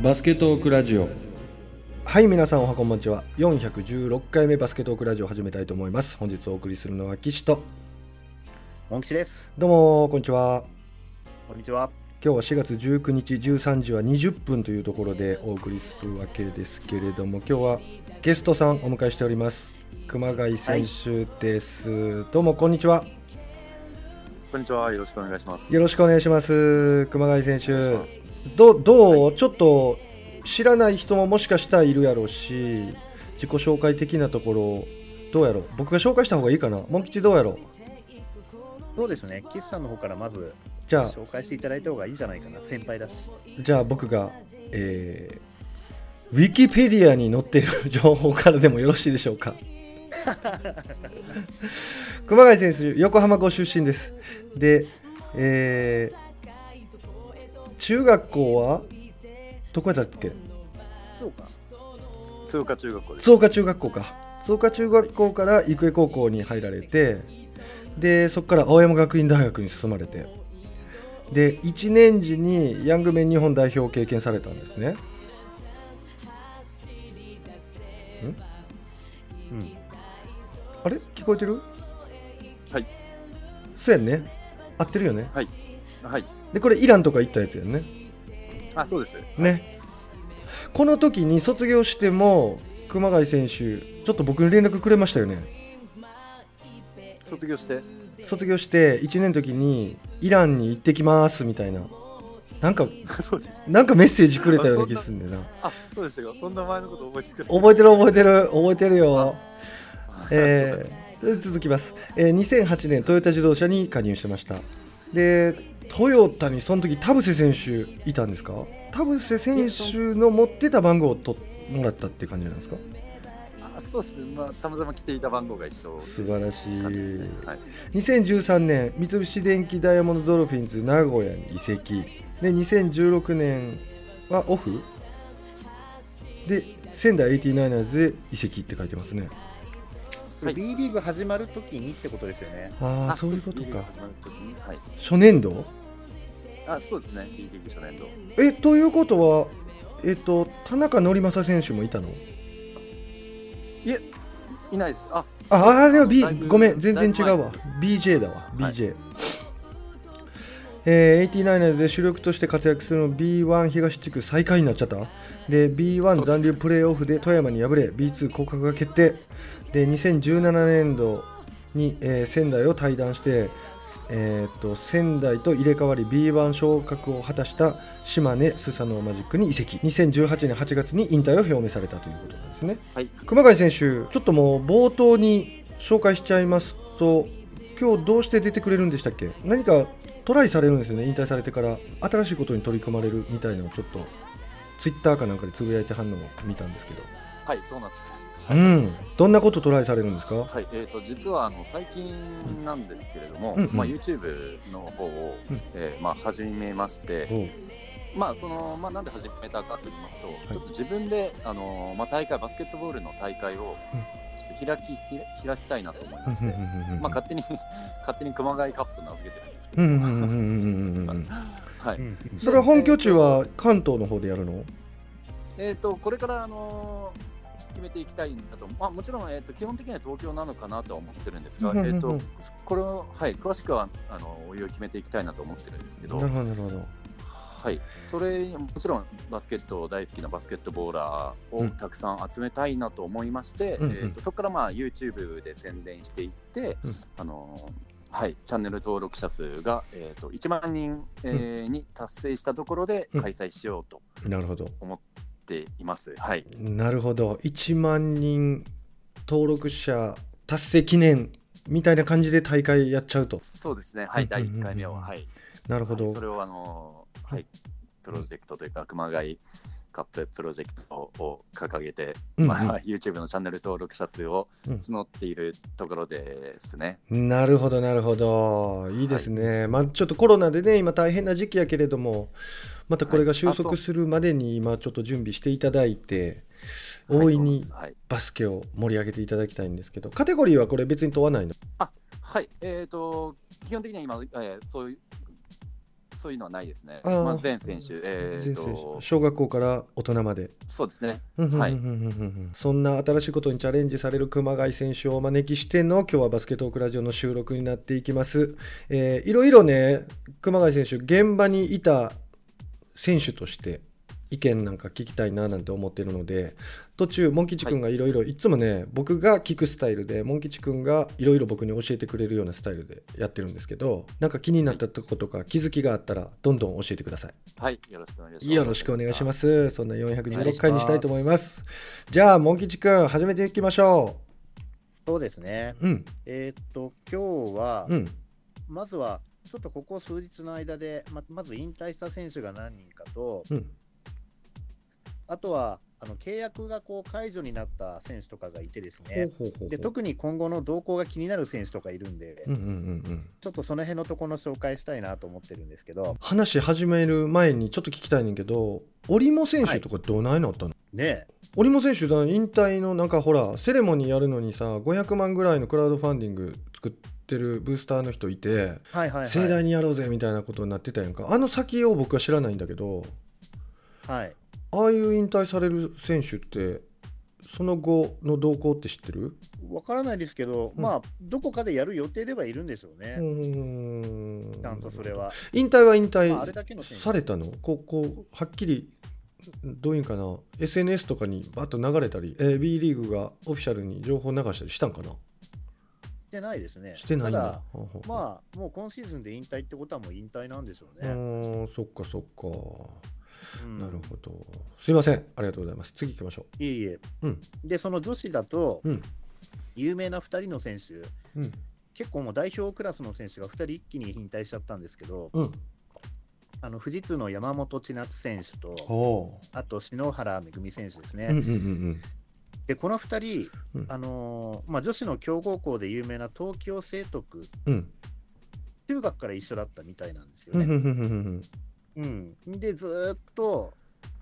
バスケトークラジオ。はい皆さんおはこんばんちは。416回目バスケトークラジオを始めたいと思います。本日お送りするのは岸と。モン吉です。どうもこんにちは。こんにちは。今日は4月19日13時は20分というところでお送りするわけですけれども今日はゲストさんお迎えしております。熊谷選手です、どうもこんにちは。こんにちは。よろしくお願いします。よろしくお願いします。熊谷選お願いし手どうどう、ちょっと知らない人ももしかしたらいるやろうし自己紹介的なところどうやろう？僕が紹介した方がいいかな？モン吉どうやろう？そうですね。岸さんの方からまずじゃあ紹介していただいた方がいいんじゃないかな。先輩だし。じゃあ僕が、えー、ウィキペディアに載っている 情報からでもよろしいでしょうか？熊谷選手横浜ご出身ですで、えー中学校はどこやったっけ？通過中学校です。津岡中学校か津岡中学校から育英高校に入られてでそこから青山学院大学に進まれてで1年時にヤングメン日本代表を経験されたんですねうん。あれ？聞こえてる？はい。そうやんね合ってるよねはい。はい。でこれイランとか行ったやつやんねあ、そうです。ねこの時に卒業しても熊谷選手ちょっと僕に連絡くれましたよね卒業して？卒業して1年の時にイランに行ってきますみたいななんか そうです。なんかメッセージくれたような気がするんだよなあ、そうでしたか。そんな前のこと覚えてくれて。覚えてる覚えてる覚えてるよええー、で続きます、えー2008年トヨタ自動車に加入してましたでトヨタにその時田臥選手いたんですか？田臥選手の持ってた番号を取ってもらったっていう感じなんですか？あそうですね。まあ、たまたま来ていた番号が一緒。素晴らしい感じですねはい。2013年三菱電機ダイヤモンドドルフィンズ名古屋に移籍で2016年はオフで仙台 89ers で移籍って書いてますねはい B リーグ始まるときにってことですよね。ああそういうことかはい。初年度？あ、そうですね。B リーグ初年度。えということはえっと田中則政選手もいたの？いえ、いないです。あ、ああれは B ごめん全然違うわ。だ BJ だわ。はい。BJ、えー、89ers で主力として活躍するの B1 東地区最下位になっちゃった？で B1 残留プレーオフで富山に敗れ B2 降格が決定。で2017年度に、えー仙台を退団して、えーっと仙台と入れ替わり B1 昇格を果たした島根スサノーマジックに移籍。2018年8月に引退を表明されたということなんですね。はい。熊谷選手、ちょっともう冒頭に紹介しちゃいますと、今日どうして出てくれるんでしたっけ？何かトライされるんですよね、引退されてから、新しいことに取り組まれるみたいなのをちょっと、ツイッターかなんかでつぶやいてはんのを見たんですけど、はい、そうなんです。うん、どんなことトライされるんですか？はい、えー、と実はあの最近なんですけれども、うんうん。まあ、YouTube の方を、うん。えーまあ、始めまして、まあそのまあ、なんで始めたかと言いますと、い。ちょっと自分で、あのまあ、大会バスケットボールの大会をうん。ちょっと開きひ開きたいなと思いまして、まあ、勝手に 勝手に熊谷カップと名付けてるんですけど、はいうん。それは本拠地は関東の方でやるのえー、とこれから、あの決めていきたいんだと、まあ、もちろん、えー、と基本的には東京なのかなとは思ってるんですが、うんうんうん。えー、とこれを、はい、詳しくはあのおいおい決めていきたいなと思ってるんですけどなる、ほど、なるほど。はい、それもちろんバスケット大好きなバスケットボーラーをうん。たくさん集めたいなと思いまして、えー、とそこからまあ YouTube で宣伝していって、うん。あのはい、チャンネル登録者数が、えー、と1万人、えーに達成したところでうん。開催しようとなるほど。思っています。はい。なるほど。1万人登録者達成記念みたいな感じで大会やっちゃうと。そうですね、はい、うん第1回目は、うんはい、なるほど、はい。それをあの、はい、プロジェクトというか、熊谷カッププロジェクトを掲げて、うんうん。まあ、YouTube のチャンネル登録者数をうん募っているところですね。なるほどなるほど。いいですね、まあちょっとコロナでね今大変な時期やけれどもまたこれが収束するまでに今ちょっと準備していただいて大いにバスケを盛り上げていただきたいんですけどカテゴリーはこれ別に問わないの？はい、えー、と基本的には今、えーそういうそういうのはないですね。あーまあ、全選手、え全ーと選手小学校から大人まで。そうですね。はいうんそんな新しいことにチャレンジされる熊谷選手をお招きしての今日はバスケットークラジオの収録になっていきます。えーいろいろね熊谷選手現場にいた選手として意見なんか聞きたいななんて思ってるので途中モン吉くんがいろいろいつもね僕が聞くスタイルでモン吉くんがいろいろ僕に教えてくれるようなスタイルでやってるんですけどなんか気になったとことか気づきがあったらどんどん教えてください。はい、よろしくお願いします。よろしくお願いしま。す。そんな416回にしたいと思います。じゃあ、モン吉くん、始めていきましょそうですね。う。うん、えーっと、今日は、うん、まずは、ちょっとここ数日の間で、ままず引退した選手が何人かと、うん、あとはあの契約がこう解除になった選手とかがいてですね、で特に今後の動向が気になる選手とかいるんで。ちょっとその辺のところの紹介したいなと思ってるんですけど、話始める前にちょっと聞きたいねんけど、織茂選手とかどないなったの、ね織茂選手だ引退のなんかほらセレモニーやるのにさ500万ぐらいのクラウドファンディング作ってるブースターの人いて、はいはいはい。盛大にやろうぜみたいなことになってたやんか。あの先を僕は知らないんだけどはい、ああいう引退される選手ってその後の動向って知ってる？わからないですけど、うん。まあ、どこかでやる予定ではいるんでしょううね、ちゃんとそれは。引退は引退されたの？こうこうはっきりどういうんかな？SNS とかにバッと流れたり、えー B リーグがオフィシャルに情報流したりしたんかな？してないですね。してないんだ。まあ、もう今シーズンで引退ってことはもう引退なんでしょうあね。ーそっかそっか、うん。なるほど。すいません。ありがとうございます。次行きましょいえいえ。うん。で、その女子だと、ううん。有名な2人の選手、うん。結構もう代表クラスの選手が2人一気に引退しちゃったんですけど、うん。あの富士通の山本千夏選手と、おあと篠原めぐみ選手ですね。うんうんうんで、この2人、うん。あのーまあ、女子の強豪校で有名な東京聖徳、うん。中学から一緒だったみたいなんですよね。うん。うん、で、ずーっと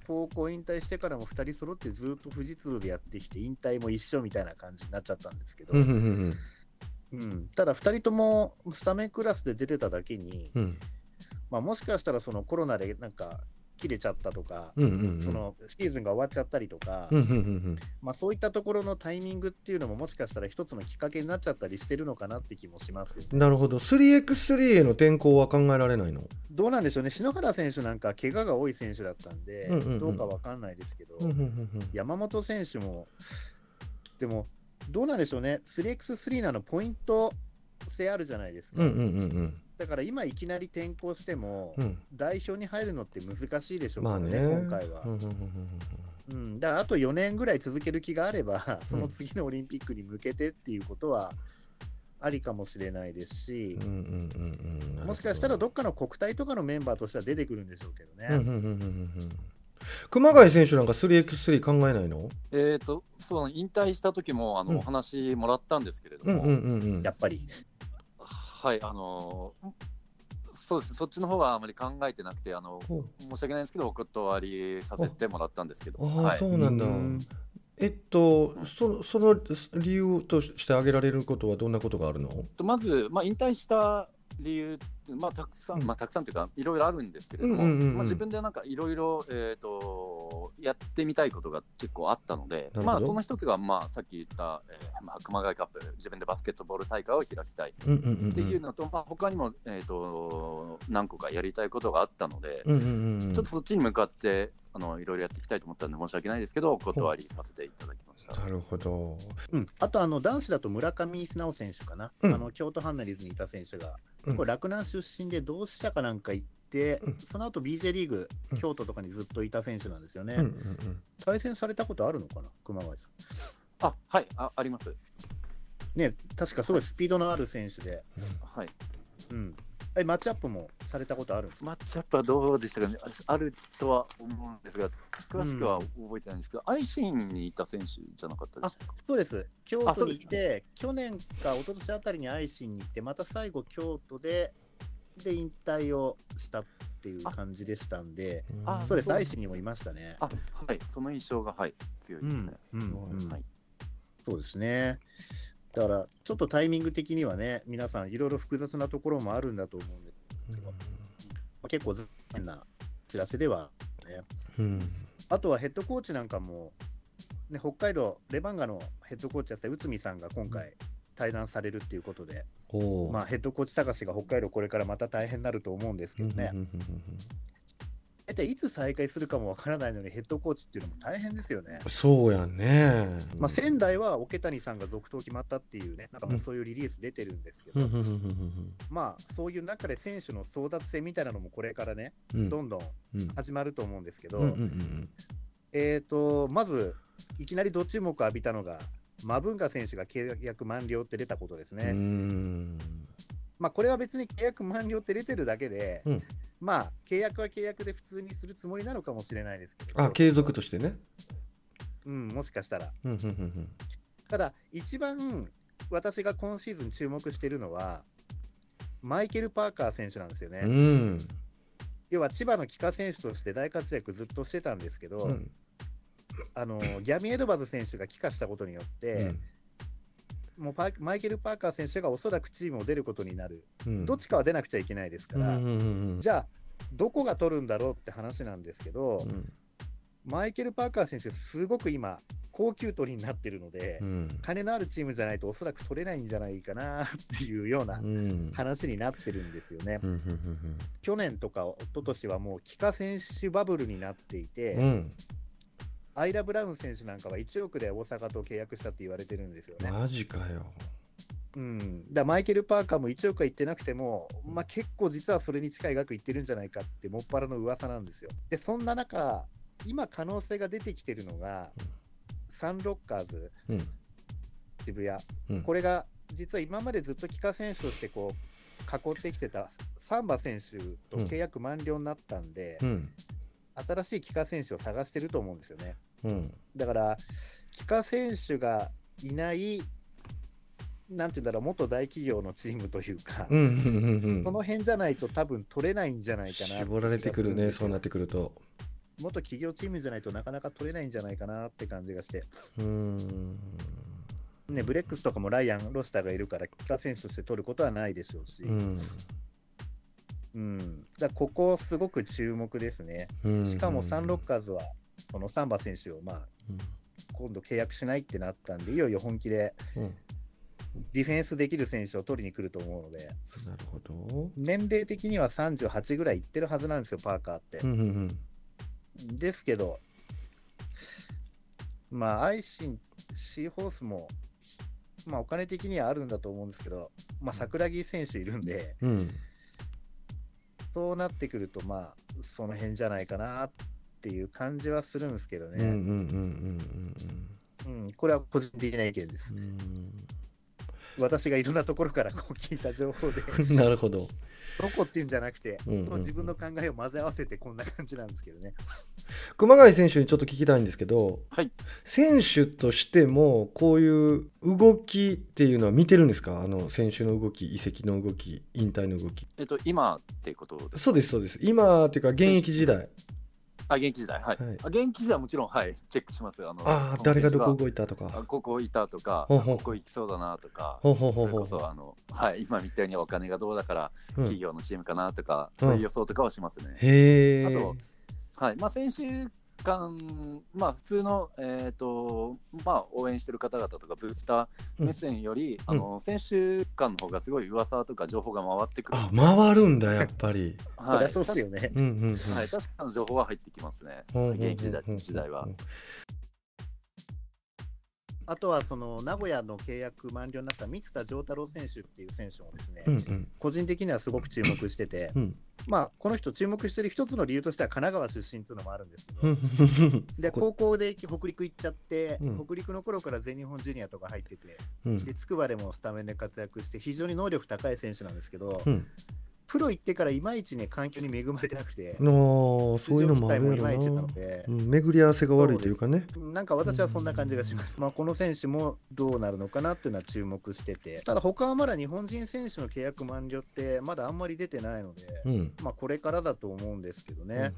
高校引退してからも2人揃ってずーっと富士通でやってきて、引退も一緒みたいな感じになっちゃったんですけど、うんうん、ただ2人ともスタメンクラスで出てただけに、うん。まあ、もしかしたらそのコロナでなんか切れちゃったとか、うんうんうん。そのシーズンが終わっちゃったりとか、うんうんうんまあ、そういったところのタイミングっていうのももしかしたら一つのきっかけになっちゃったりしてるのかなって気もしますようんなるほど。3x3 への転向は考えられないの？どうなんでしょうね、篠原選手なんか怪我が多い選手だったんで、うんうんうん。どうかわかんないですけど、うんうんうんうん。山本選手も、でも、どうなんでしょうね、3x3 なのポイント性あるじゃないですか。うんうんうんだから今いきなり転向しても、うん。うん代表に入るのって難しいでしょうからね、まあね今回は。うん。うんうんうん、だからあと4年ぐらい続ける気があれば、その次のオリンピックに向けてっていうことはありかもしれないですしうんう、んうんうん。うんなるほど。もしかしたらどっかの国体とかのメンバーとしては出てくるんでしょうけどね。うんうんうんうんうん熊谷選手なんか 3x3 考えないの？えっ、と、そう、引退した時も、あの、うん。お話もらったんですけれども、うんうんうんうん。やっぱり。はい、あのーそうですそっちの方はあまり考えてなくて、あの申し訳ないんですけど、お断りさせてもらったんですけど、ああ、はい、そうなんだ。うん。えっとそのその理由として挙げられることはどんなことがあるの？とまず、まあ、引退した理由って、まあ、たくさん、うん。まあ、たくさんというか、いろいろあるんですけれども、うんうんうんうん。まあ、自分でなんかいろいろ、えー、とやってみたいことが結構あったので、まあ、その一つが、まあ、さっき言った、えーまあ、熊谷カップ、自分でバスケットボール大会を開きたいうんうんうんうん。っていうのと、まあ、他にも、えー、と何個かやりたいことがあったので、うんうんうんうんちょっとそっちに向かってあのいろいろやっていきたいと思ったんで申し訳ないですけど、お断りさせていただきました。なるほど。うん、あとあの男子だと村上直選手かな、うん。あの京都ハンナリーズにいた選手が、うん。これ洛南出身で同志社かなんか行って、うん。その後 BJ リーグうん、京都とかにずっといた選手なんですよね。うんうんうん対戦されたことあるのかな、熊谷さん。あはいあ、あります。ね、確かすごいスピードのある選手で、はい、うん、えマッチアップもされたことあるんですか？マッチアップはどうでしたか？ね、ああるとは思うんですが、詳しくは覚えてないんですけど、アイシーンにいた選手じゃなかったであしたかそうです、京あ都にいそうです。ねて、去年か一昨年あたりに愛心に行って、また最後、京都でで引退をしたっていう感じでしたんで、うん。あそうです、そうなんです愛心にもいましたね。あはい、その印象が、はい、強いですね。うんうんうん。はい。そうですね。だから、ちょっとタイミング的にはね、皆さん、いろいろ複雑なところもあるんだと思うんで、ま結構残念な知らせではね。うん。あとはヘッドコーチなんかも、ね、北海道、レバンガのヘッドコーチやった内海さんが今回、対談されるっていうことで、まあ、ヘッドコーチ探しが北海道、これからまた大変になると思うんですけどね。うん、うんうん大体いつ再開するかもわからないのに、ヘッドコーチっていうのも大変ですよね。うん。そうやね。まあ、仙台は桶谷さんが続投決まったっていうね、なんかもうそういうリリース出てるんですけど、まあ、そういう中で選手の争奪戦みたいなのもこれからね、うん。どんどんうん。始まると思うんですけど、えー、とまず、いきなりど注目を浴びたのが、マブンガ選手が契約満了って出たことですね。うん。まあ、これは別に契約満了って出てるだけで、うん。まあ、契約は契約で普通にするつもりなのかもしれないですけど、あ継続としてね。うん、もしかしたら。うんうんうんただ、一番私が今シーズン注目しているのは、マイケル・パーカー選手なんですよね。要は千葉の帰化選手として大活躍ずっとしてたんですけど、うんあのギャミー・エドバーズ選手が帰化したことによって、もうパーマイケル・パーカー選手がおそらくチームを出ることになる、うん。どっちかは出なくちゃいけないですから、うんうんうんじゃあ、どこが取るんだろうって話なんですけど、うん。マイケル・パーカー選手、すごく今、高級取りになってるので、うん。金のあるチームじゃないとおそらく取れないんじゃないかなっていうようなうん。話になってるんですよね。うんうん去年とか一昨年はもう帰化選手バブルになっていて、うんうんアイラ・ブラウン選手なんかは1億で大阪と契約したって言われてるんですよね。マジかよ。うん、だマイケル・パーカーも1億は言ってなくても、まあ、結構実はそれに近い額言ってるんじゃないかってもっぱらの噂なんですよ。で、そんな中、今可能性が出てきてるのが、サンロッカーズ。うん。渋谷、うん。これが実は今までずっと帰化選手としてこう囲ってきてたサンバ選手と契約満了になったんで、うん新しい帰化選手を探してると思うんですよね。うんだから、帰化選手がいない、なんていうんだろう、元大企業のチームというか、うんうんうんその辺じゃないと多分取れないんじゃないかな。絞られてくるねそうなってくると元企業チームじゃないとなかなか取れないんじゃないかなって感じがして。うんね、ブレックスとかもライアン・ロスターがいるから、帰化選手として取ることはないでしょうし、ううん。んだここ、すごく注目ですね。うん。しかもサンロッカーズは、このサンバ選手を、まあ、うん。今度契約しないってなったんで、いよいよ本気でうん。ディフェンスできる選手を取りに来ると思うので、なるほど。年齢的には38ぐらいいってるはずなんですよ、パーカーって。う。んうんですけど、まあ、アイシン、シーホースも、まあ、お金的にはあるんだと思うんですけど、まあ、桜木選手いるんで、うんうんそうなってくると、まあ、その辺じゃないかなっていう感じはするんですけどうんうんうんね。うんうん、これは個人的な意見です。うん私がいろんなところからこう聞いた情報で、う んなるほど。どこっていうんじゃなくて、うんうん。自分の考えを混ぜ合わせてこんな感じなんですけどね。熊谷選手にちょっと聞きたいんですけど、はい。選手としてもこういう動きっていうのは見てるんですか？あの選手の動き移籍の動き引退の動き。えっと、今っていうことですそうですそうです。今っていうか現役時代あ、現役時代、はい。はい。あ現役時代はもちろん、はい、チェックしますよ。あのあ誰がどこ動いたとあかここいたとか、ほうほう。ここ行きそうだなとか、ほうほうほそうれほう。こそあの、はい、今みたいにお金がどうだから、うん。企業のチームかなとか、うん。そういう予想とかはしますね。へえあとはい。まあ、選手間、まあ、普通の、えーとまあ、応援してる方々とか、ブースター目線より、あの選手間の方がすごい噂とか情報が回ってくる。あ回るんだやっぱり。はい、そうですよね。うんうんうん。はい、確かな情報は入ってきますね、うんうんうん現役時代時代は。あとはその名古屋の契約満了になった三田丈太郎選手っていう選手もですね、うんうん。個人的にはすごく注目してて、うん。まあ、この人、注目してる一つの理由としては神奈川出身っていうのもあるんですけど、で高校で北陸行っちゃって、うん。北陸の頃から全日本ジュニアとか入ってて、うん。で筑波でもスタメンで活躍して、非常に能力高い選手なんですけど、うんプロ行ってからいまいちね、環境に恵まれてなくて、のそういうのもあるのでう、ん巡り合わせが悪いというかね。なんか私はそんな感じがします。まあ、この選手もどうなるのかなっていうのは注目してて、ただ他はまだ日本人選手の契約満了ってまだあんまり出てないので、うん。まあこれからだと思うんですけどね。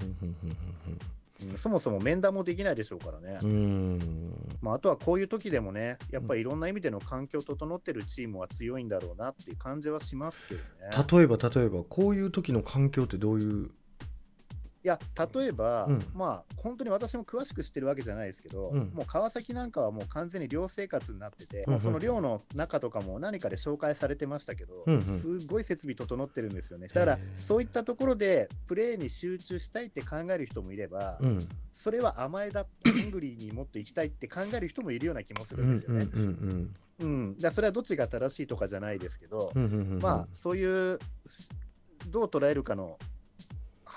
そもそも面談もできないでしょうからね。うーんまあ、あとはこういう時でもね、やっぱりいろんな意味での環境整ってるチームは強いんだろうなっていう感じはしますけどね。例えば例えばこういう時の環境ってどういういや、例えば、うん。まあ、本当に私も詳しく知ってるわけじゃないですけど、うん。もう川崎なんかはもう完全に寮生活になってて、うんうん。その寮の中とかも何かで紹介されてましたけど、うんうん。すごい設備整ってるんですよね。だからそういったところでプレーに集中したいって考える人もいれば、うん。それは甘えだ、ハングリーにもっと行きたいって考える人もいるような気もすうんうんるんですよね。うん。うん、だからそれはどっちが正しいとかじゃないですけど、うんうんうんうん。まあ、そういう、どう捉えるかの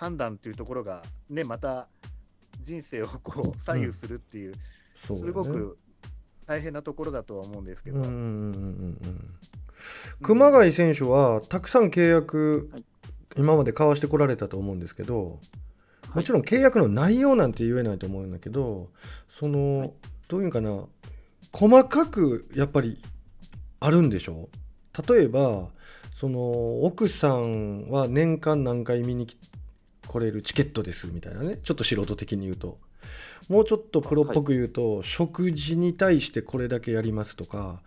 判断っていうところが、ね、また人生をこう左右するっていう、そうだねすごく大変なところだとは思うんですけど、うんうんうんうんうん。熊谷選手はたくさん契約、はい。今まで交わしてこられたと思うんですけどもちろん契約の内容なんて言えないと思うんだけどその、はい。どういうんかな細かくやっぱりあるんでしょ？う例えばその奥さんは年間何回見に来来れるチケットですみたいなね。ちょっと素人的に言うと。もうちょっとプロっぽく言うと、食事に対してこれだけやりますとか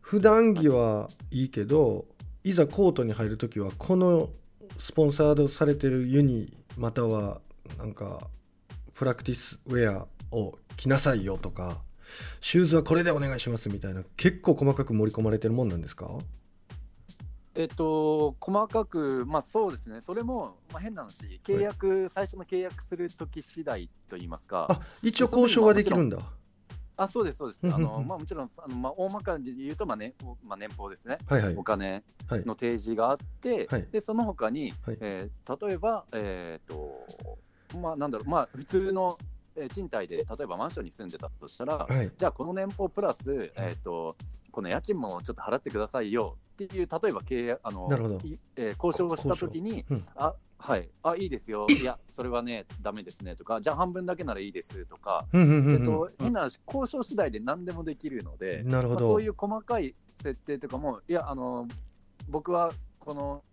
普段着はいいけどいざコートに入るときはこのスポンサードされてるユニまたはなんかプラクティスウェアを着なさいよとかシューズはこれでお願いしますみたいな結構細かく盛り込まれてるもんなんですか？えっと、細かく、まあそうですね、それも、まあ、変な話、契約、最初の契約するとき次第といいますか、あ一応交渉はできるんだ。あそうです、そうです。あのまあ、もちろん、あのまあ、大まかで言うと、まあねおまあ、年俸ですね、はいはい。お金はい。の提示があって、はい。でその他に、はい。えー例えば、えーとまあ、なんだろう、まあ、普通の、えー賃貸で、例えばマンションに住んでたとしたら、はい。じゃあこの年俸プラス、えー、とこの家賃もちょっと払ってくださいよっていう、例えば契約あのなるほど。いえー交渉をしたときに、うん。あはい、あいいですよ、いや、それはね、ダメですねとか、じゃあ半分だけならいいですとか、変な話、交渉次第で何でもできるので、なるほど。まあそういう細かい設定とかも、いや、あの僕はこの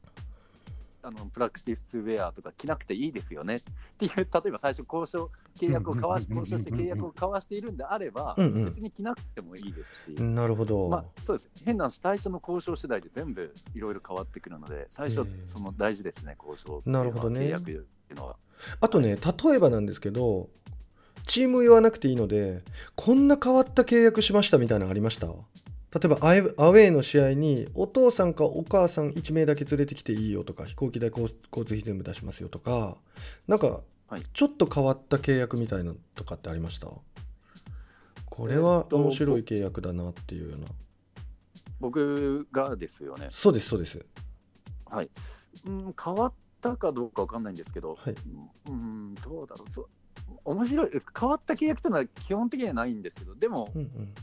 あのプラクティスウェアとか着なくていいですよね。っていう、例えば最初、交渉、契約を交わし、交渉して契約を交わしているんであれば、別に着なくてもいいですし。なるほど、まあ、そうです変な話最初の交渉次第で全部いろいろ変わってくるので最初え。ーその大事ですね交渉なるほどね。契約っていうのは。あとね例えばなんですけどチーム言わなくていいのでこんな変わった契約しましたみたいなのありました？例えばアウェーの試合にお父さんかお母さん1名だけ連れてきていいよとか飛行機代交交通費全部出しますよとかなんかはい。ちょっと変わった契約みたいなのとかってありました？これはえっと面白い契約だなっていうような。僕がですよね。そうですそうです。はい、うん、変わったかどうかわかんないんですけど、はい。うん、どうだろう。そう面白い変わった契約というのは基本的にはないんですけどでも、うんうん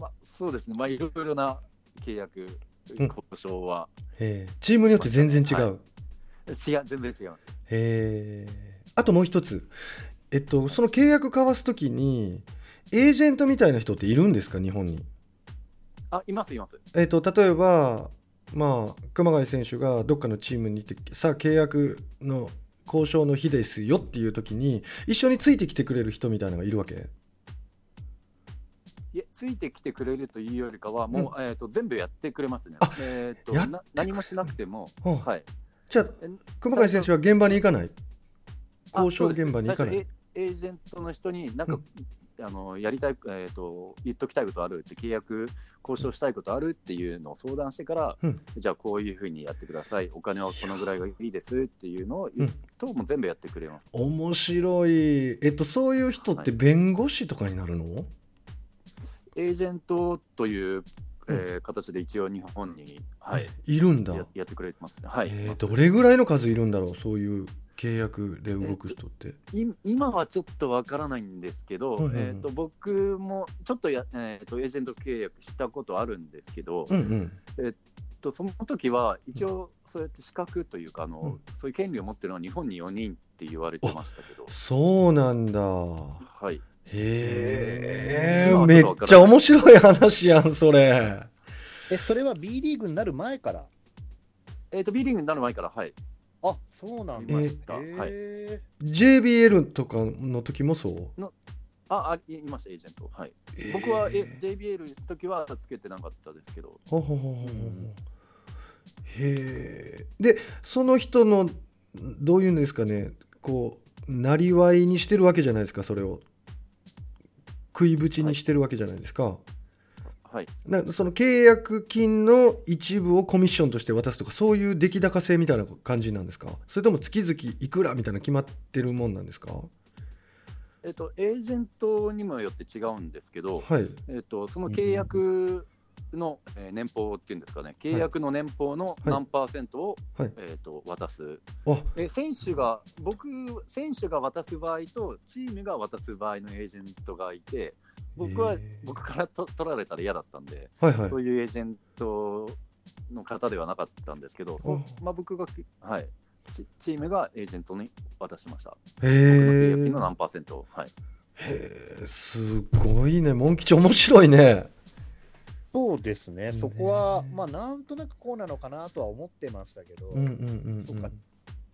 まあ、そうですね。まあいろいろな契約うん。交渉は、へえ。チームによって全然違う、は違う全然違います。へえ。あともう一つ。えっとその契約交わすときにエージェントみたいな人っているんですか？日本に。あいますいます。えっと例えばまあ熊谷選手がどっかのチームに行ってさあ契約の交渉の日ですよっていう時に一緒についてきてくれる人みたいなのがいるわけ？ついてきてくれるというよりかは、もう、えー、と全部やってくれますね。あ。えーとな何もしなくても、うん。はい、じゃあえ熊谷選手は現場に行かない？あ交渉現場に行かない？エエージェントの人になんか、あのやりたい、えー、と言っときたいことあるって契約交渉したいことあるっていうのを相談してから、うん。じゃあこういうふうにやってください。お金はこのぐらいがいいですっていうのを言うと、もう全部やってくれます。面白い。えっとそういう人って弁護士とかになるの、エージェントという、えー形で一応日本に、はい、いるんだ。ややってくれてますね。はい、えーどれぐらいの数いるんだろうそういう契約で動く人って、い今はちょっとわからないんですけど、うんうんうん。えー、と僕もちょっとや、えー、とエージェント契約したことあるんですけど、うんうん。とその時は一応そうやって資格というかあの、うん。そういう権利を持ってるのは日本に4人って言われてましたけど、そうなんだ。はい、へえめっちゃ面白い話やんそれ。え、それは B リーグになる前から？えっ、と B リーグになる前からはい。あ、そうなんだ。えーへー。JBL とかの時もそう？あ、あいいました、エージェント。はい。僕はえ JBL の時はつけてなかったですけど、ほうほうほうほへえでその人のどういうんですかね。こうなりわいにしてるわけじゃないですかそれを食いぶちにしてるわけじゃないですか、はい。なその契約金の一部をコミッションとして渡すとかそういう出来高制みたいな感じなんですか？それとも月々いくらみたいな決まってるもんなんですか？えっ、と、エージェントにもよって違うんですけど、はい。えっ、と、その契約の、えー年俸っていうんですかね、契約の年俸の何パーセントを、はい。えっ、と、渡す。あ。え選手が、僕、選手が渡す場合と、チームが渡す場合のエージェントがいて、僕は僕からと取られたら嫌だったんで、はいはい。そういうエージェントの方ではなかったんですけど、そあまあ、僕が、はい。チ、チームがエージェントに渡しました。へ契約の何パーセントを。はい、へえすごいね。モン吉面白いねそうですね、うん。そこは、まあ、なんとなくこうなのかなとは思ってましたけど、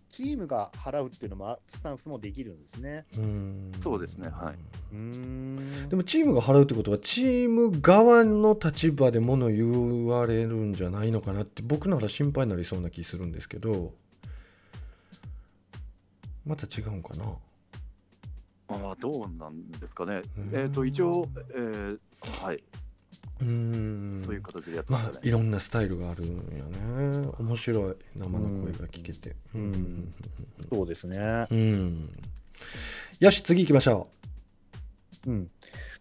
チームが払うっていうのも、スタンスもできるんですね。うん。うんそうですね。はい。うーん。でもチームが払うってことはチーム側の立場でもの言われるんじゃないのかなって僕なら心配になりそうな気するんですけどまた違うんかな？ああ、どうなんですかね。うん。えっ、と、一応、えーはい、うーん。そういう形でやってまましたね。あいろんなスタイルがあるんやね。面白い生の声が聞けて。ううん。んそうですね。うん。よし次行きましょう。ん。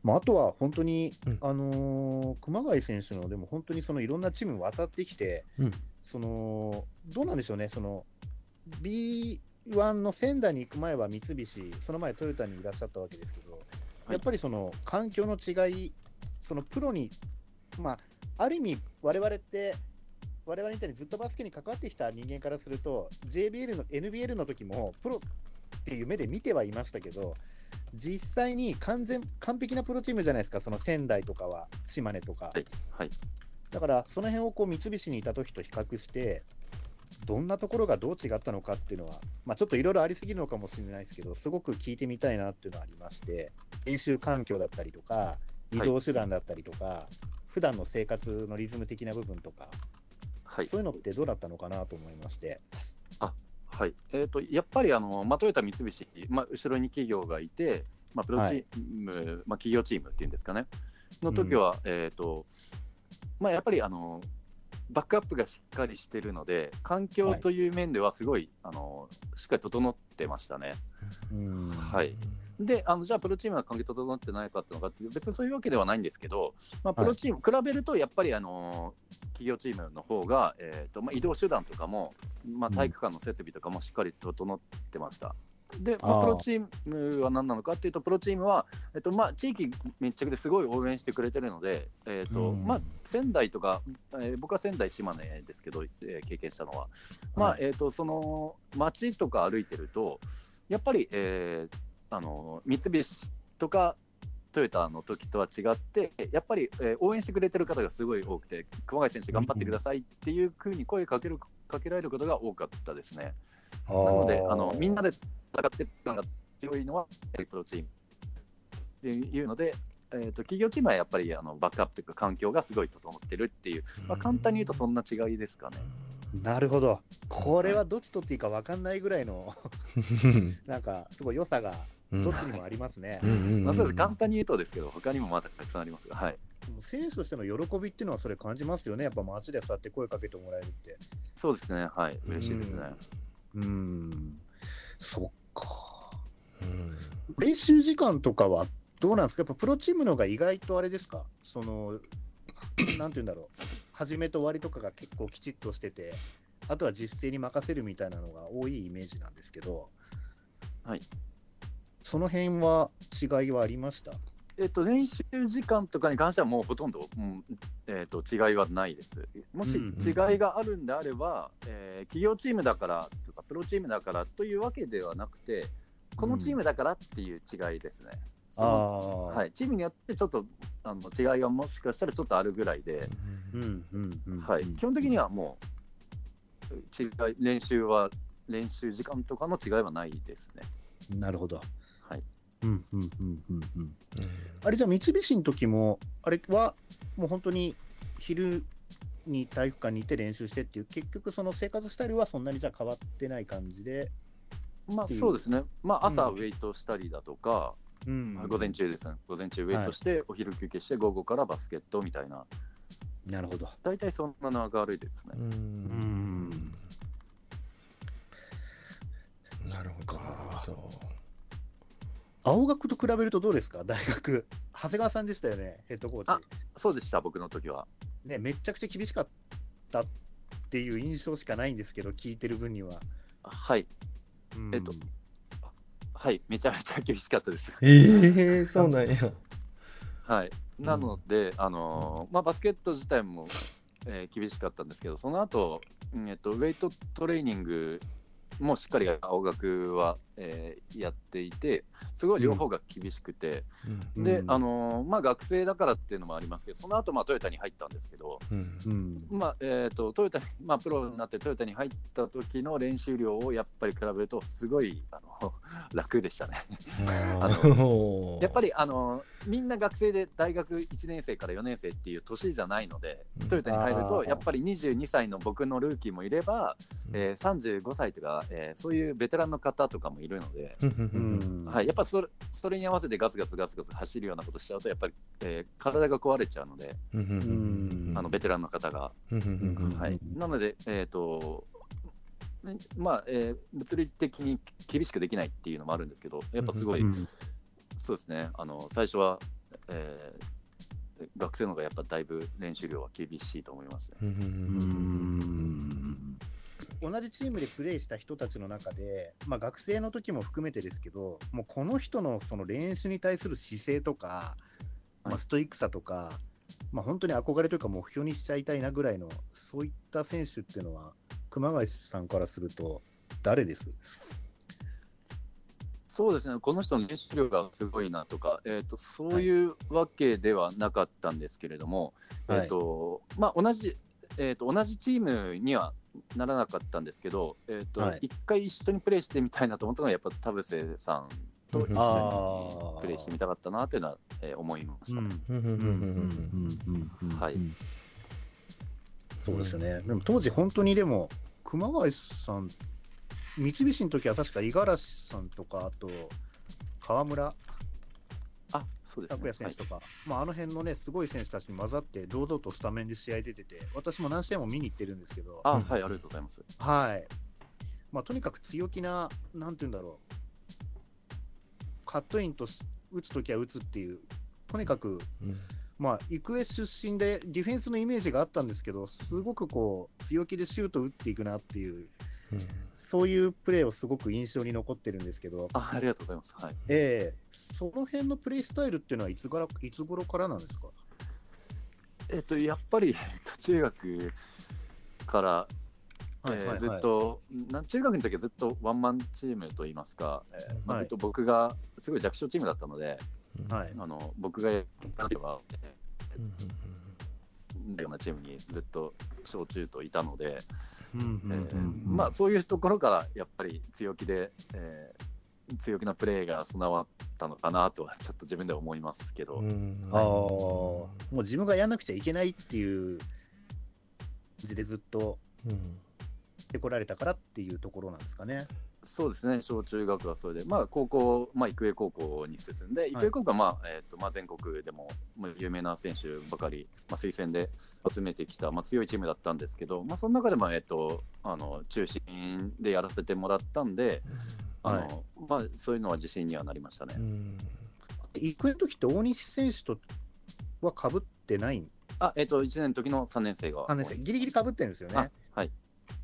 まあ、あとは本当に、うん。あのー熊谷選手の、でも本当にそのいろんなチーム渡ってきて、うん。そのどうなんでしょうね、その B1 の仙台に行く前は三菱、その前トヨタにいらっしゃったわけですけど、い。やっぱりその環境の違い、そのプロに、まあ、ある意味、我々って、我々みたいにずっとバスケに関わってきた人間からすると、JBL の NBL の時もプロっていう目で見てはいましたけど、実際に完全完璧なプロチームじゃないですか、その仙台とかは、島根とか。はい、はい。だから、その辺をこう三菱にいた時と比較して、どんなところがどう違ったのかっていうのは、まあ、ちょっといろいろありすぎるのかもしれないですけど、すごく聞いてみたいなっていうのはありまして、練習環境だったりとか、移動手段だったりとか、普段の生活のリズム的な部分とか、はい。そういうのってどうだったのかなと思いまして。はい。えー、とやっぱりあの、まあ、トヨタ、三菱、まあ、後ろに企業がいて、まあ、プロチーム、まあ、企業チームっていうんですかね、の時は、えーとまあ、やっぱりあのバックアップがしっかりしてるので、環境という面ではすごい、あのしっかり整ってましたね。うん。はいであのじゃあ、プロチームは関係整ってないかっていうのかっていう、別にそういうわけではないんですけど、まあ、プロチーム、比べるとやっぱりあの企業チームの方が、えーとまあ、移動手段とかも、まあ、体育館の設備とかもしっかり整ってました。で、まあ、プロチームは何なのかっていうと、プロチームは、えっとまあ、地域密着ですごい応援してくれてるので、えっとうん。まあ、仙台とか、えー僕は仙台、島根ですけど、えー経験したのは、まあはい。えー、とその街とか歩いてると、やっぱり、えーあの三菱とかトヨタの時とは違って、やっぱり、えー応援してくれてる方がすごい多くて、熊谷選手、頑張ってくださいっていうふうに声かけるかけられることが多かったですね。なので、あのみんなで戦ってる感が強いのは、プロチーム。っていうので、えー、と企業チームはやっぱりあのバックアップというか、環境がすごい整ってるっていう、まあ、簡単に言うとそんな違いですかね。なるほど、これはどっち取っていいか分かんないぐらいの、なんかすごい良さがうんどっちにもありますね。うんうんうんまあ、そうです。簡単に言うとですけど、他にもまたたくさんありますが、はい、でも選手としての喜びっていうのはそれ感じますよね、やっぱ街でそうやって声かけてもらえるって。そうですね、はい、嬉しいですね。うーん、そっか。うん。練習時間とかはどうなんですか、やっぱプロチームの方が意外とあれですか、その、なんて言うんだろう、始めと終わりとかが結構きちっとしてて、あとは実践に任せるみたいなのが多いイメージなんですけど、はいその辺は違いはありました？えっと、練習時間とかに関してはもうほとんど、うんえっと違いはないです。もしうんうん違いがあるんであれば、えー企業チームだからとか、プロチームだからというわけではなくて、このチームだからっていう違いですね。そのあはい、チームによってちょっとあの違いがもしかしたらちょっとあるぐらいで、うんうんうんはい、基本的にはもう違い練習は練習時間とかの違いはないですね。なるほど。はい。うんうんうんうんうん。うんあれじゃあ三菱の時も、あれはもう本当に昼に体育館に行って練習してっていう、結局その生活スタイルはそんなにじゃあ変わってない感じで、まあそうですね。まあ朝うんウェイトしたりだとか、うん午前中ですね。午前中ウェイトして、お昼休憩して、午後からバスケットみたいな。なるほど。大体そんな流れですね。うんんなるほど。青学と比べるとどうですか、大学。長谷川さんでしたよね、ヘッドコーあチ。そうでした、僕の時は。ね、めちゃくちゃ厳しかったっていう印象しかないんですけど、聞いてる分には。はい。うんえっとはい。めちゃめちゃ厳しかったです。ええそうなんや。はい。なので、あのーまあ、バスケット自体も、えー厳しかったんですけど、その後、うんえっとウェイトトレーニングもしっかり青学は、えーやっていて、すごい両方が厳しくて、うん。で、あのーまあ、学生だからっていうのもありますけど、その後まあトヨタに入ったんですけど、まあえー、とトヨタに、まあ、プロになってトヨタに入った時の練習量をやっぱり比べると、すごいあの 楽でしたね。あの やっぱりあのみんな学生で大学1年生から4年生っていう年じゃないのでうん、トヨタに入るとやっぱり22歳の僕のルーキーもいれば、えー35歳とか、えーそういうベテランの方とかもいるので、うんうんううん。んはい、やっぱそれそれに合わせてガツガツガツガツ走るようなことしちゃうとやっぱり、えー体が壊れちゃうので、うんうんうん。あのベテランの方が。うんうんうんうん。はい、なので、えーとねまあえー物理的に厳しくできないっていうのもあるんですけど、やっぱすごい、うんそうですね、あの最初は、えー学生の方がやっぱだいぶ練習量は厳しいと思いますね。うん同じチームでプレーした人たちの中で、まあ、学生の時も含めてですけど、もうこの人のその練習に対する姿勢とか、まあ、はい。ストイックさとか、まあ、本当に憧れというか目標にしちゃいたいなぐらいの、そういった選手っていうのは、熊谷さんからすると、誰です？そうですね、この人の練習量がすごいなとか、えーと、そういうわけではなかったんですけれども、はい。えーとまあ、同じ、えーと、同じチームにはならなかったんですけど、えーとはい。一回一緒にプレーしてみたいなと思ったのは、やっぱ田臥さんと一緒にプレーしてみたかったなというのは、えー思いました。うん。うん。うん。うん。はいそうですよね。でも当時、本当にでも、熊谷さん、三菱の時は確か五十嵐さんとか、あと川村あそうです拓也選手とか、まあ、あの辺のね、すごい選手たちに混ざって、堂々とスタメンで試合出てて、私も何試合も見に行ってるんですけど、あ、はい、ありがとうございます。はい。まあ、とにかく強気な、なんて言うんだろう、カットインとし打つときは打つっていう、とにかく、うん。まあ、育英出身でディフェンスのイメージがあったんですけど、すごくこう、強気でシュート打っていくなっていう、うんそういうプレーをすごく印象に残ってるんですけど、あありがとうございます。はい。ええ。その辺のプレイスタイルっていうのはいつからいつ頃からなんですか？えっと、やっぱり、えっと中学から、えーずっとな中学の時はずっとワンマンチームといいますか、えーまあ、はい。ずっと僕がすごい弱小チームだったので、はい。あの僕がやった時は、えーようなチームにずっと小中といたので、まあ、そういうところからやっぱり強気で、えー強気なプレーが備わったのかなとはちょっと自分では思いますけど、うん。ああ、もう自分がやんなくちゃいけないっていう感じでずっとうん。してこられたからっていうところなんですかね。そうですね、小中学はそれで、まあ、高校、まあ、育英高校に進んで、育英高校は、まあえーとまあ、全国でも、まあ、有名な選手ばかり、まあ、推薦で集めてきた、まあ、強いチームだったんですけど、まあ、その中でも、えーとあの中心でやらせてもらったんで、あのはい。まあ、そういうのは自信にはなりましたね。うん。育英の時って大西選手とはかぶってない？んあ、えっ、と、1年の時の3年生が。3年生、ギリギリかぶってるんですよあね。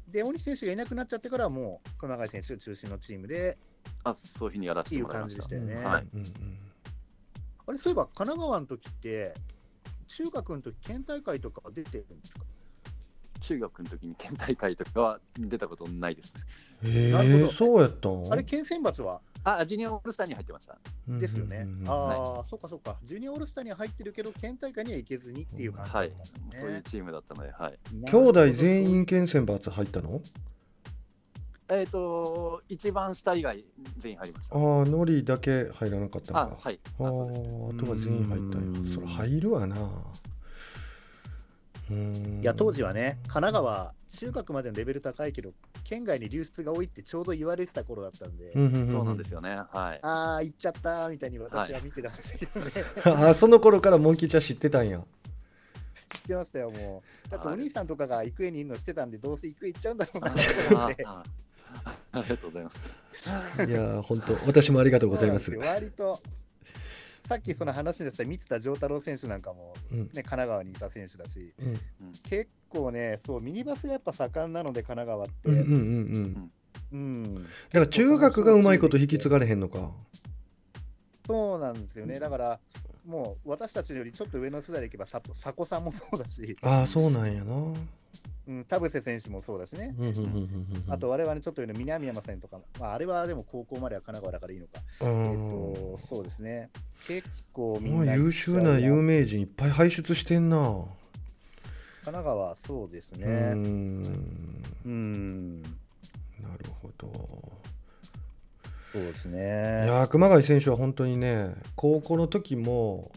はい。で、大西選手がいなくなっちゃってからはもう熊谷選手中心のチームであ、そういうふうにやらせてもらいましたっていう感じで。したよねはいうんうんあれ、そういえば神奈川の時って、中学の時県大会とかは出てるんですか？中学の時に県大会とかは出たことないです。えなるほどー、そうやったん？あれ、県選抜はあ、ジュニアオールスターに入ってました。ですよね。うんうんうんああ、そっかそっか。ジュニアオールスターには入ってるけど、県大会には行けずにっていう感じだはい。そういうチームだったので、はい。兄弟全員県選抜入ったの？えっ、と、一番下以外全員入りました。ああノリだけ入らなかったのか、あはい。あああとは全員入ったんうんやそれ入るわないや当時はね、神奈川、中学までのレベル高いけど、県外に流出が多いってちょうど言われてた頃だったんで、うんうんうんそうなんですよね。はい。ああ、行っちゃったーみたいに私は見てたんですけどね、ああその頃からモンキーちゃん知ってたんや知ってましたよ、もう。だってはいお兄さんとかが育英にいるの知ってたんで、どうせ育英行っちゃうんだろうなあと思って。あありがとうございます。いや本当私もありがとうございます割と、さっきその話でした三田丈太郎選手なんかも、うん。ね、神奈川にいた選手だし、うん。結構ね、そう、ミニバスがやっぱ盛んなので、神奈川って。うんうんうんうん。うん。だから中学がうまいこと引き継がれへんのか。そうなんですよね。だから、もう私たちよりちょっと上の世代でいけば、さ佐古さんもそうだし、ああそうなんやなうんうん、田臥選手もそうだしね。あと、我々ちょっと上の南山さんとか、まあ、あれはでも高校までは神奈川だからいいのか。うえっそうですね。結構みんな。優秀な有名人いっぱい輩出してんな神奈川、そうですね。んうん。なるほどそうですいね。やー熊谷選手は本当にね高校の時も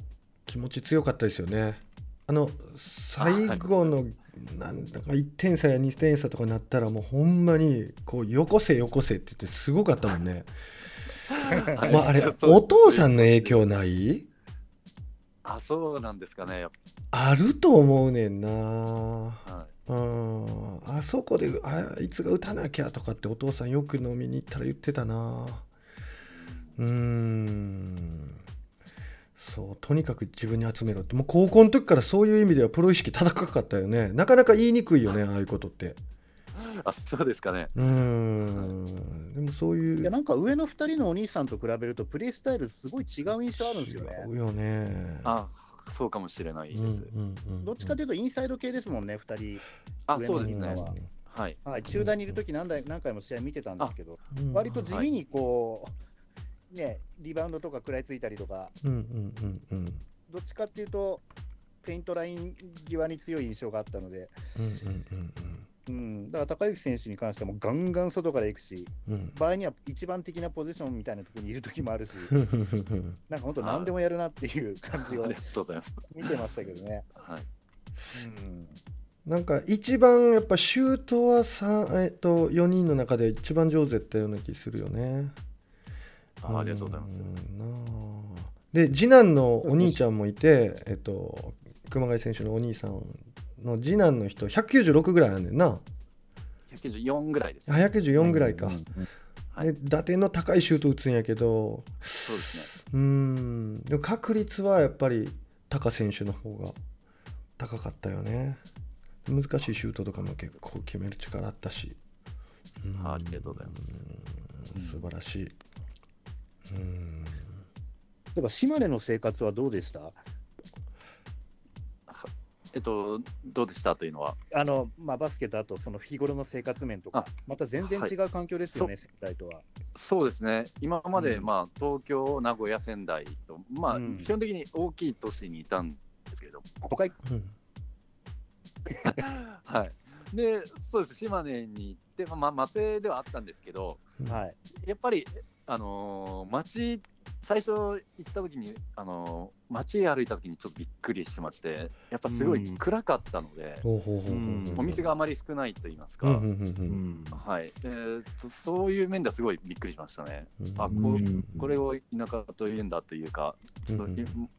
気持ち強かったですよねあの最後のなんだか1点差や2点差とかなったらもうほんまにこうよこせよこせって言ってすごかったもんね。は いまああれお父さんの影響ない？あ、そうなんですかね。あると思うねんな。ぱはい。うん。あそこであいつが打たなきゃとかってお父さんよく飲みに行ったら言ってたな。うーんそうとにかく自分に集めろってもう高校の時からそういう意味ではプロ意識高かったよねなかなか言いにくいよねああいうことってあ、そうですかね。うーんでもそういういやなんか上の2人のお兄さんと比べると、プレイスタイルすごい違う印象あるんですよね。違うよねあ、そうかもしれないうんです。うんうんどっちかというとインサイド系ですもんね、2人。あ、上のそうですね。ははい。はい、中大にいるとき何台何回も試合見てたんですけど、うん割と地味にこう、ね、リバウンドとか食らいついたりとか、うんうんうんうんどっちかっていうと、ペイントライン際に強い印象があったので、うんうんうんうん、だから高之選手に関してはもうガンガン外から行くし、うんうん場合には一番的なポジションみたいなところにいるときもあるし、なんか本当、何でもやるなっていう感じを。見てましたけどね。はい。うんなんか一番やっぱシュートはさ、えっと、4人の中で一番上手だったような気するよね。あありがとうございます。ん。なあで次男のお兄ちゃんもいて、えっと、熊谷選手のお兄さんの次男の人196ぐらいあんねんな。194ぐらいですあ。194ぐらいか、うんうんはいで打点の高いシュート打つんやけどそうですね。うーん。でも確率はやっぱりタカ選手の方が高かったよね。難しいシュートとかも結構決める力あったし。うん。ありがとうございます。うん。素晴らしいうん例えば島根の生活はどうでした？えっと、どうでしたというのは？あの、まあ、バスケとあとその日頃の生活面とかあ、また全然違う環境ですよね、仙台とは。そうですね。今まで、うんまあ、東京、名古屋、仙台と、まあ、うん基本的に大きい都市にいたんですけれども。都会うん はい。で、そうです。島根に行まあ、松江ではあったんですけど、はい。やっぱり、あのー街、最初行った時に、あのー街歩いた時にちょっとびっくりしてまして、やっぱすごい暗かったので、ほうん。お店があまり少ないと言いますか、うんはい、えーと、そういう面ではすごいびっくりしましたね。うん。あここれを田舎というんだというか、ちょっと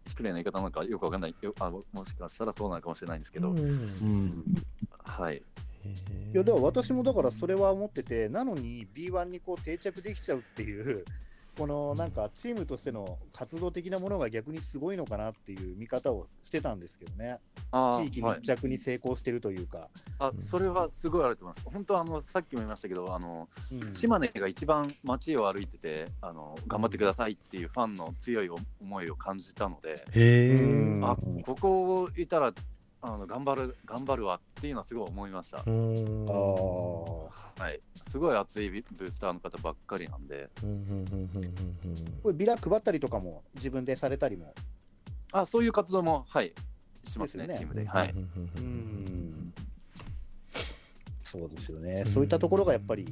失礼な言い方なんかよくわかんない。よあの、もしかしたらそうなのかもしれないんですけど、うん。うん。はい、いやでも私もだからそれは思ってて、なのに B1 にこう定着できちゃうっていう、このなんかチームとしての活動的なものが逆にすごいのかなっていう見方をしてたんですけどね、あ地域はい。密着に成功してるというか、あそれはすごいあると思います。本当あのさっきも言いましたけど、あのうん。島根が一番街を歩いててあの、頑張ってくださいっていうファンの強い思いを感じたので、あここいたらあの頑張る頑張るわっていうのはすごい思いました。はい、すごい熱いブースターの方ばっかりなんで、これビラ配ったりとかも自分でされたりも？あそういう活動も、はい、しますね、ですよね。チームで。うん。はい、うそうですよね、そういったところがやっぱり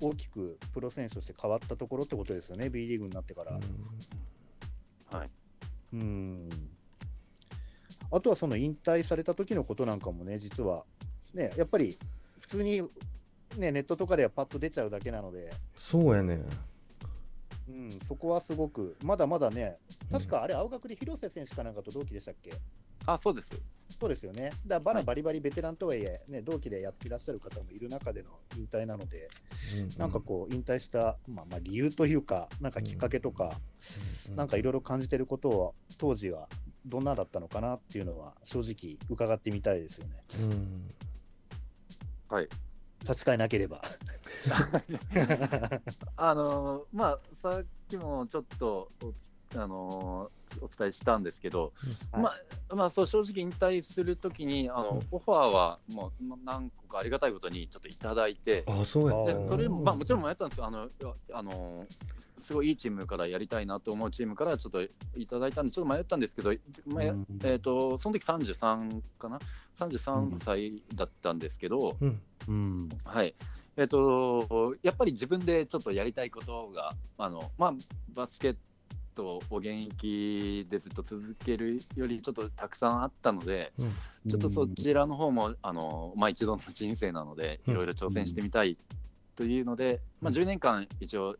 大きくプロ選手として変わったところってことですよね、B リーグになってから。はい。うんあとはその引退された時のことなんかもね、実は、ね、やっぱり普通に、ね、ネットとかではパッと出ちゃうだけなので、そうやねうん、そこはすごく、まだまだね、確かあれ、青学で広瀬選手かなんかと同期でしたっけ？あ、そうです。そうですよね。だからまはいだバリバリベテランとはいえ、ね、同期でやっていらっしゃる方もいる中での引退なので、うんなんかこう、引退した、まあ、まあ理由というか、なんかきっかけとか、なんかいろいろ感じてることを、当時はどんなだったのかなっていうのは、正直伺ってみたいですよね。うんはい。立ち替えなければ。あのーまあ、さっきもちょっとおつ、あのーお伝えしたんですけど、うん。まあ、まあ、そう正直引退するときにあの、うん。オファーはもうま何個かありがたいことにちょっといただいて、あそうやそれも、まあ、もちろん迷ったんですよ。あの、あのーすごいいいチームからやりたいなと思うチームからちょっといただいたんで、ちょっと迷ったんですけど、まあうん。えー、とその時33かな、33歳だったんですけど、うん。うん。はい。えっ、と、やっぱり自分でちょっとやりたいことが、あの、まあ、バスケットを現役でずっと続けるよりちょっとたくさんあったので、ちょっとそちらの方も、あの、まあ一度の人生なので、うん。いろいろ挑戦してみたいというので、まあ10年間一応、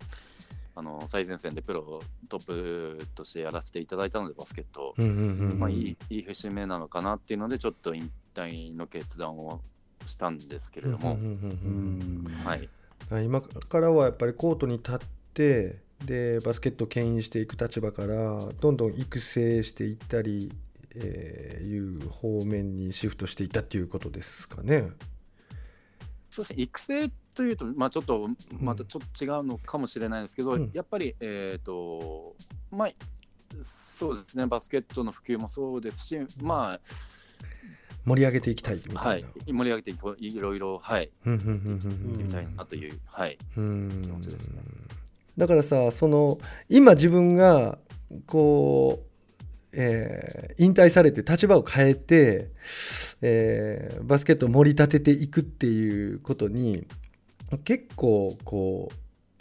あの、最前線でプロトップとしてやらせていただいたので、バスケット。うんうんうんまあいい、いい節目なのかなっていうので、ちょっと引退の決断をしたんですけれども、今からはやっぱりコートに立ってでバスケットを牽引していく立場からどんどん育成していったり、えーいう方面にシフトしていったっていうことですかね。そうですね、育成というと、まあ、ちょっとまたちょっと違うのかもしれないですけど、うん。やっぱり、えっ、と、まあ、そうですね、バスケットの普及もそうですし、ま盛り上げていきたいみあ、はい。盛り上げていろいろ、はい、うんうんうんうんうん。みたいなという、はい、うん。気持ちですねだからさその今自分がこう、えー引退されて立場を変えて、えーバスケットを盛り立てていくっていうことに結構こう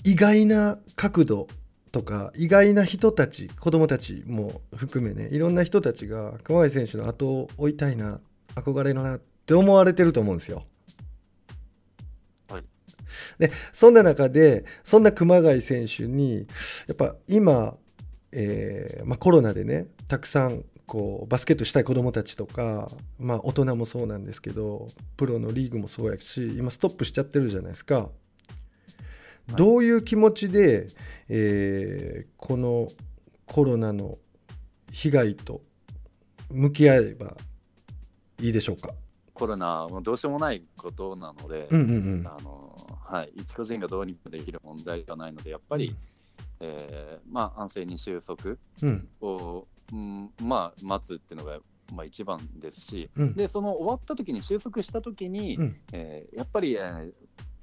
意外な角度とか意外な人たち子供たちも含めねいろんな人たちが熊谷選手の後を追いたいな憧れるなって思われてると思うんですよ。でそんな中でそんな熊谷選手にやっぱ今、えーまあ、コロナでねたくさんこうバスケットしたい子どもたちとか、まあ、大人もそうなんですけどプロのリーグもそうやし今ストップしちゃってるじゃないですか。どういう気持ちで、えーこのコロナの被害と向き合えばいいでしょうか？コロナもどうしようもないことなので、うんうんうんあのはい、一個人がどうにかできる問題ではないので、やっぱり、えーまあ、安静に収束うん。を、うん、まあ、待つっていうのが、まあ、一番ですし、うん。で、その終わった時に、収束した時に、うん。えーやっぱり、えー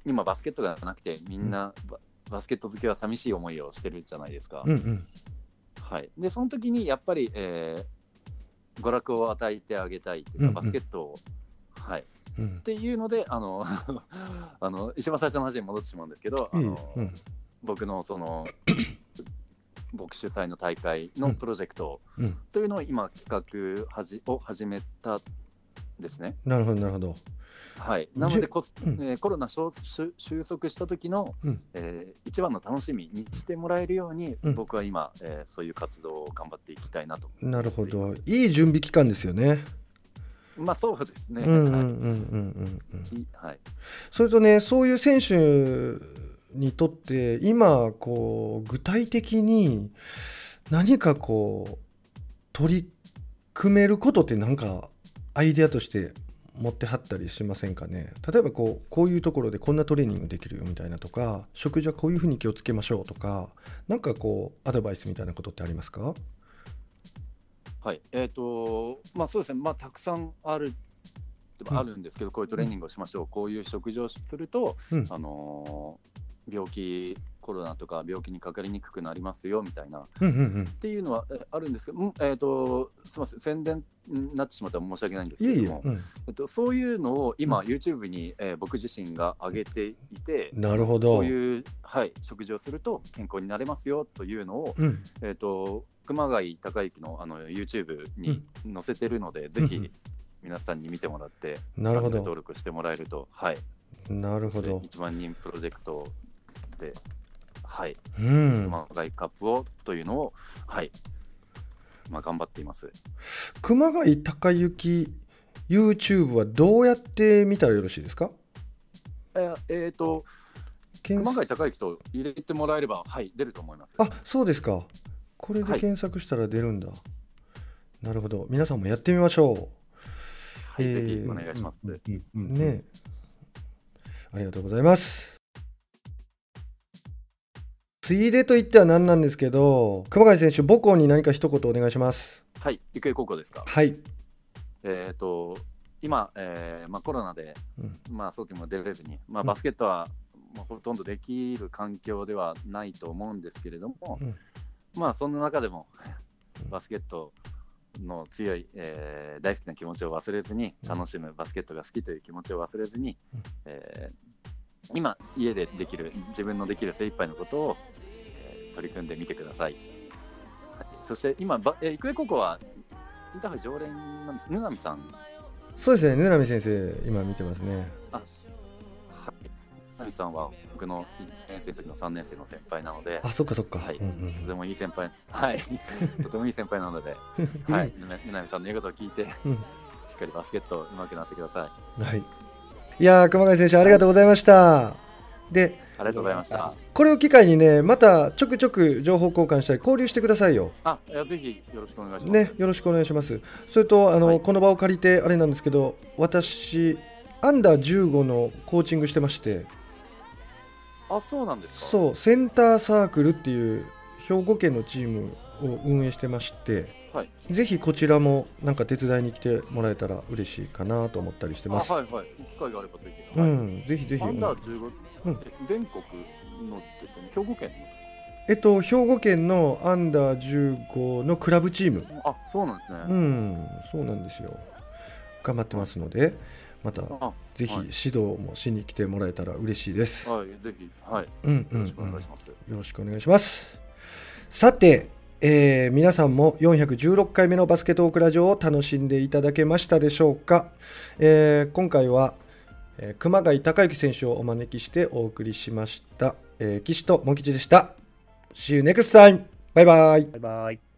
今、バスケットがなくて、みんなバ、バスケット好きは寂しい思いをしてるじゃないですか。うんうん。はい、で、その時に、やっぱり、えー娯楽を与えてあげたいというか、うんうん。バスケットを、はい、うんっていうので、あの、あの一番最初の話に戻ってしまうんですけど、あのうん僕のその、僕主催の大会のプロジェクトうんというのを今、企画はじを始めたんですね。なるほどなるほど。はい、なのでコス、うんえーコロナ収束した時の、うんえー一番の楽しみにしてもらえるように、うん僕は今、えーそういう活動を頑張っていきたいなとなるほど。いい準備期間ですよね。まあそうですね。はい。それとねそういう選手にとって今こう具体的に何かこう取り組めることって何かアイデアとして持ってはったりしませんかね？例えばこうこういうところでこんなトレーニングできるよみたいなとか食事はこういうふうに気をつけましょうとか何かこうアドバイスみたいなことってありますか？はい、えっ、と、まあそうですね、まあたくさんある、うん。あるんですけど、こういうトレーニングをしましょう、こういう食事をすると、うん。あのー病気コロナとか病気にかかりにくくなりますよみたいな。っうんうんうん。ていうのはえあるんですけど、うんえー、とすみません。宣伝になってしまったら申し訳ないんですけども、うん。えっと、そういうのを今、うん。YouTube に、えー僕自身が上げていて、なるほこどういう、はい、食事をすると健康になれますよというのを、うん。えー、と熊谷孝之のあの YouTube に載せてるので、ぜひうん皆さんに見てもらって、なるほど。登録してもらえると、はい、なるほど。1万人プロジェクトで、はい、うん。熊谷カップをというのを、はい、まあ、頑張っています。熊谷隆之 YouTube はどうやって見たらよろしいですか？えーえーと検熊谷孝之と入れてもらえれば、はい、出ると思います。あそうですかこれではい。検索したら出るんだ、なるほど。皆さんもやってみましょはい、えーぜひお願いします。うね。ありがとうございます。ついでと言っては何なんですけど熊谷選手母校に何か一言お願いします。はい、育英高校ですか？はい、えっ、と、今、えーまあ、コロナで、うん。まあ、早期も出れずに、まあ、うん。バスケットは、まあ、ほとんどできる環境ではないと思うんですけれども、うんまあ、そんな中でもうん、バスケットの強い、えー大好きな気持ちを忘れずに、うん楽しむバスケットが好きという気持ちを忘れずに、うんえー今、家でできる、自分のできる精一杯のことを、えー取り組んでみてください。はいそして今、ばえー育英高校はインターハイ常連なんです。ぬなみさん。そうですね、ぬなみ先生、今見てますね。はい。ぬなみさんは僕の1年生の時の3年生の先輩なので、あ、そっかそっか。はいうんうんとてもいい先輩、はい。とてもいい先輩なので、はい。ぬなぬなみさんの言うことを聞いて、うんしっかりバスケット上手くなってください。はい。いやー、熊谷選手、ありがとうございました。で、ありがとうございました。これを機会にね、またちょくちょく情報交換したり、交流してくださいよ。あ、いやぜひよろしくお願いします。ね、よろしくお願いします。それと、あの、はいこの場を借りて、あれなんですけど、私、アンダー15のコーチングしてまして、あ、そうなんですか？そう、センターサークルっていう兵庫県のチームを運営してまして、はい。ぜひこちらもなんか手伝いに来てもらえたら嬉しいかなと思ったりしてあ、ます。はいはい。機会があればぜひ。はいうん、ぜひぜひ。アンダー15、うんえ全国のですよね、兵庫県えっと、兵庫県のアンダー15のクラブチーム、の。あ、そうなんですね。うん、そうなんですよ。頑張ってますので、またあ、ぜひはい指導もしに来てもらえたら嬉しいです。はい、ぜひ、はい。うんうんよろしくお願いします。よろしくお願いします。さて、えー皆さんも416回目のバスケットオークラジオを楽しんでいただけましたでしょうか、えー今回は、えー熊谷孝之選手をお招きしてお送りしました、えー岸とモン吉でした See you next time! バイバイバイバイ。